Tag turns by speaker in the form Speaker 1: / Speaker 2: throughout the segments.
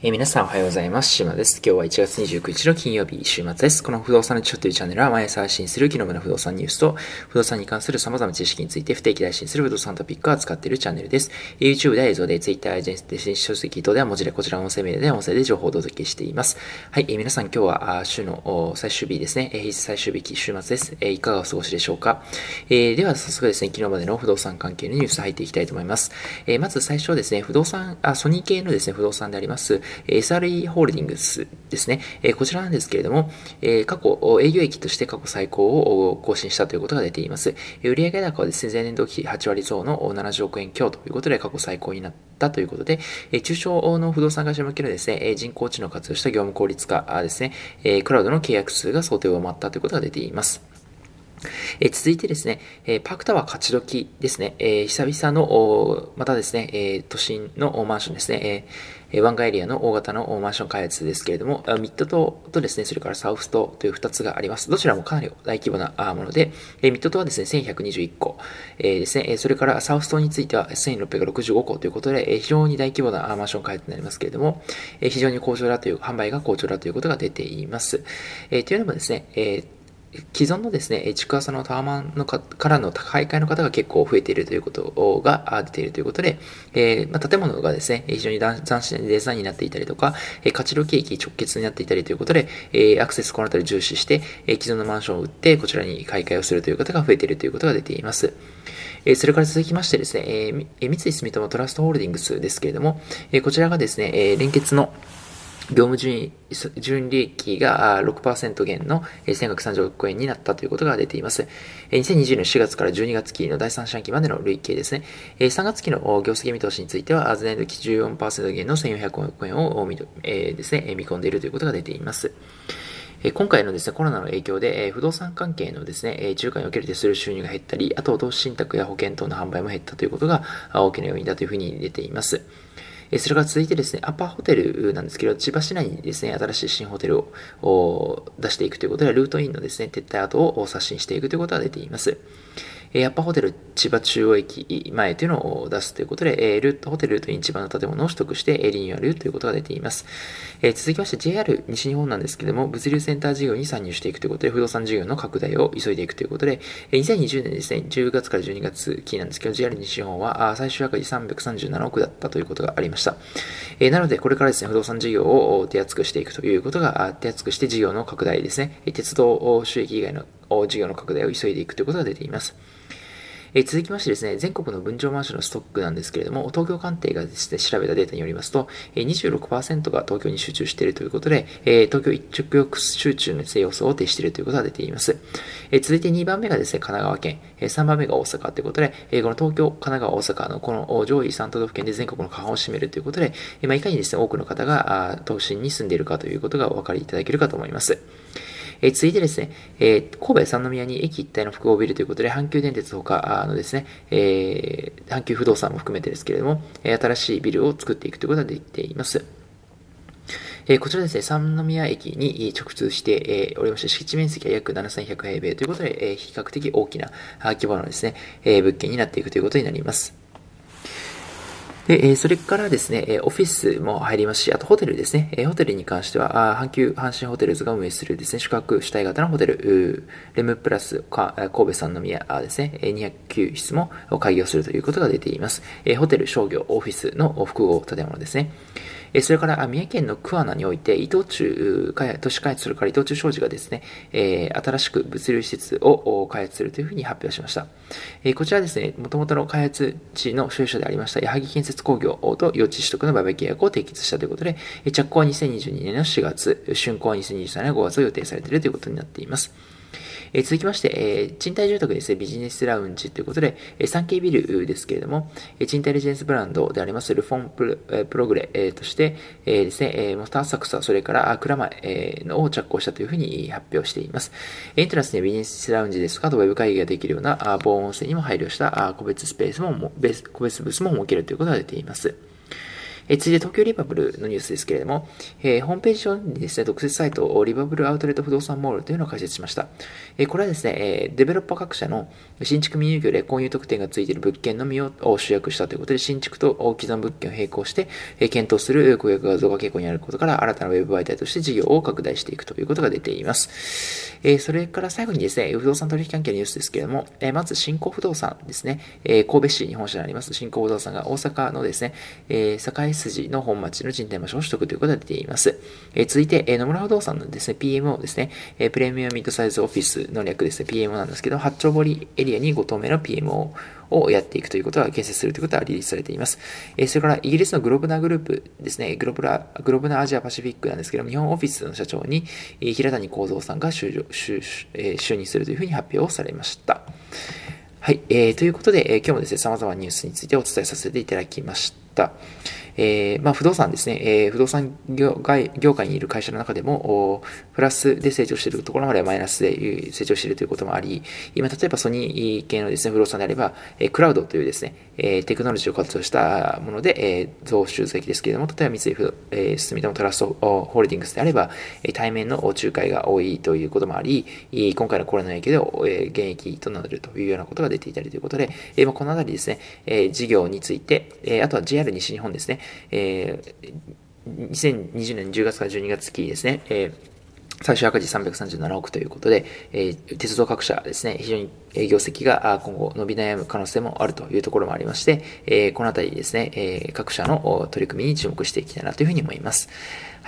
Speaker 1: えー、皆さんおはようございます。島です。今日は1月29日の金曜日、週末です。この不動産のちょっというチャンネルは毎朝配信する昨日の不動産ニュースと、不動産に関する様々な知識について不定期配信する不動産トピックを扱っているチャンネルです。YouTube では映像で、Twitter や電子書籍等では文字でこちらの音声メールで音声で情報をお届けしています。はい、えー、皆さん今日は週の最終日ですね。えー、最終日、週末です。えー、いかがお過ごしでしょうか。えー、では早速ですね、昨日までの不動産関係のニュース入っていきたいと思います。えー、まず最初はですね、不動産、あ、ソニー系のですね、不動産であります、SRE ホールディングスですね。えこちらなんですけれども、え過去、営業益として過去最高を更新したということが出ています。売上高はですね、前年度比8割増の70億円強ということで過去最高になったということで、中小の不動産会社向けのですね、人工知能を活用した業務効率化ですね、クラウドの契約数が想定を上回ったということが出ています。え続いてですね、えパクタワー勝ち時ですね、え久々の、またですね、え都心のマンションですね、え湾岸エリアの大型のマンション開発ですけれども、ミッド島とですね、それからサウス島という2つがあります。どちらもかなり大規模なもので、えミッド島はですね、1121個、えですね、それからサウス島については1665個ということで、非常に大規模なマンション開発になりますけれども、非常に好調だという、販売が好調だということが出ています。えというのもですね、既存のですね、築浅のタワマンのかからの高い階の方が結構増えているということが出ているということで、えー、まあ、建物がですね、非常に斬新なデザインになっていたりとか、えー、勝ど景気直結になっていたりということで、えー、アクセスこの辺り重視して、え既存のマンションを売って、こちらに買い替えをするという方が増えているということが出ています。えそれから続きましてですね、え三井住友トラストホールディングスですけれども、えこちらがですね、え連結の業務順純利益が6%減の1130億円になったということが出ています。2020年4月から12月期の第3四半期までの累計ですね。3月期の業績見通しについては、前年度期14%減の1400億円をですね、見込んでいるということが出ています。今回のですね、コロナの影響で、不動産関係のですね、中間における手数料収入が減ったり、あと投資信託や保険等の販売も減ったということが大きな要因だというふうに出ています。えそれから続いてですね、アパホテルなんですけど、千葉市内にですね、新しい新ホテルを出していくということで、ルートインのですね、撤退後を刷新していくということが出ています。えやっぱホテル千葉中央駅前というのを出すということで、えルート、ホテルルートイン千葉の建物を取得して、えリニューアルということが出ています。え続きまして JR 西日本なんですけれども、物流センター事業に参入していくということで、不動産事業の拡大を急いでいくということで、2020年ですね、10月から12月期なんですけど、JR 西日本は最終赤字337億だったということがありました。えなので、これからですね、不動産事業を手厚くしていくということが、手厚くして事業の拡大ですね、鉄道収益以外の事業の拡大を急いでいくということが出ています。え、続きましてですね、全国の分譲マンションのストックなんですけれども、東京鑑定がですね、調べたデータによりますと、えー、26%が東京に集中しているということで、え、東京一直集中の性要素を呈しているということが出ています。え、続いて2番目がですね、神奈川県、え、3番目が大阪ということで、え、この東京、神奈川、大阪のこの上位3都道府県で全国の過半を占めるということで、えまあ、いかにですね、多くの方が東進に住んでいるかということがお分かりいただけるかと思います。えー、続いてですね、えー、神戸三宮に駅一体の複合ビルということで、阪急電鉄ほかのですね、えー、阪急不動産も含めてですけれども、新しいビルを作っていくということができています。えこちらですね、三宮駅に直通して、えおりまして、敷地面積は約7100平米ということで、え比較的大きな規模のですね、え物件になっていくということになります。で、えそれからですね、オフィスも入りますし、あとホテルですね。えホテルに関しては、阪急阪神ホテルズが運営するですね、宿泊主体型のホテル、レムプラスか神戸三宮ですね、209室も開業するということが出ています。えホテル、商業、オフィスの複合建物ですね。それから、三重県の桑名において、伊藤忠都市開発、それから伊藤忠商事がですね、新しく物流施設を開発するというふうに発表しました。こちらですね、もともとの開発地の所有者でありました、矢作建設工業と用地取得の売買契約を締結したということで、着工は2022年の4月、竣工は2023年の5月を予定されているということになっています。え、続きまして、え、賃貸住宅ですね、ビジネスラウンジということで、えー、3K ビルですけれども、え、賃貸レジェンスブランドでありますルフォンプロ,、え、プログレ、え、として、え、ですね、えー、モスターサクサ、それから蔵前、え、のを着工したというふうに発表しています。エントランスにビジネスラウンジですとか、あとウェブ会議ができるような防音性にも配慮した個別スペースも、個別ブースも設けるということが出ています。え続いて東京リバブルのニュースですけれども、えー、ホームページ上にですね、特設サイト、リバブルアウトレット不動産モールというのを開設しました。えー、これはですね、えー、デベロッパー各社の新築未入居で購入特典がついている物件のみを集約したということで、新築と既存物件を並行して、え検討する顧客が増加傾向にあることから、新たなウェブ媒体として事業を拡大していくということが出ています。えそれから最後にですね、不動産取引関係のニュースですけれども、えまず新興不動産ですね、え神戸市に本社にあります新興不動産が大阪のですね、え堺筋の本町の賃貸場所を取得ということが出ています。え続いて、え野村不動産のですね、PMO ですね、えプレミアミッドサイズオフィスの略ですね、PMO なんですけど、八丁堀エリアに5棟目の PMO をやっていくということは、建設するということはリリースされています。えそれから、イギリスのグロブナーグループですね、グロブラ、グロブナアジアパシフィックなんですけど、日本オフィスの社長に、え平谷幸三さんが就就え就任するというふうに発表をされました。はい、えー、ということで、えー、今日もですね、様々なニュースについてお伝えさせていただきました。えー、まあ、不動産ですね、えー、不動産業界業界にいる会社の中でも、プラスで成長しているところまではマイナスで成長しているということもあり、今、例えばソニー系のですね、不動産であれば、えクラウドというですね、えテクノロジーを活用したもので、え増収益ですけれども、例えば三井不、えー、住友トラストホールディングスであれば、え対面の仲介が多いということもあり、今回のコロナの影響で、え現役となるというようなことが出ていたりということで、えまあ、このあたりですね、え事業について、えあとは JR 西日本ですね、えー、2020年10月から12月期ですね、えー最終赤字337億ということで、えー、鉄道各社ですね、非常に業績が今後伸び悩む可能性もあるというところもありまして、えー、このあたりですね、えー、各社の取り組みに注目していきたいなというふうに思います。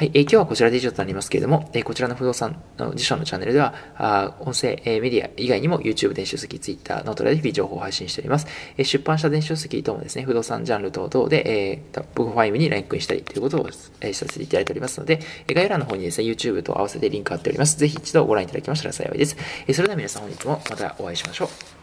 Speaker 1: はい、えー、今日はこちらで以上となりますけれども、えー、こちらの不動産の辞書のチャンネルでは、あ音声、えー、メディア以外にも YouTube 電子書籍、Twitter、ノートで日々情報を配信しております。えー、出版した電子書籍等もですね、不動産ジャンル等々で、えー、トップ5にランクインしたりということを、えー、させていただいておりますので、概要欄の方にですね、YouTube と合わせてリンク貼っております。ぜひ一度ご覧いただきましたら幸いです。え、それでは皆さん本日もまたお会いしましょう。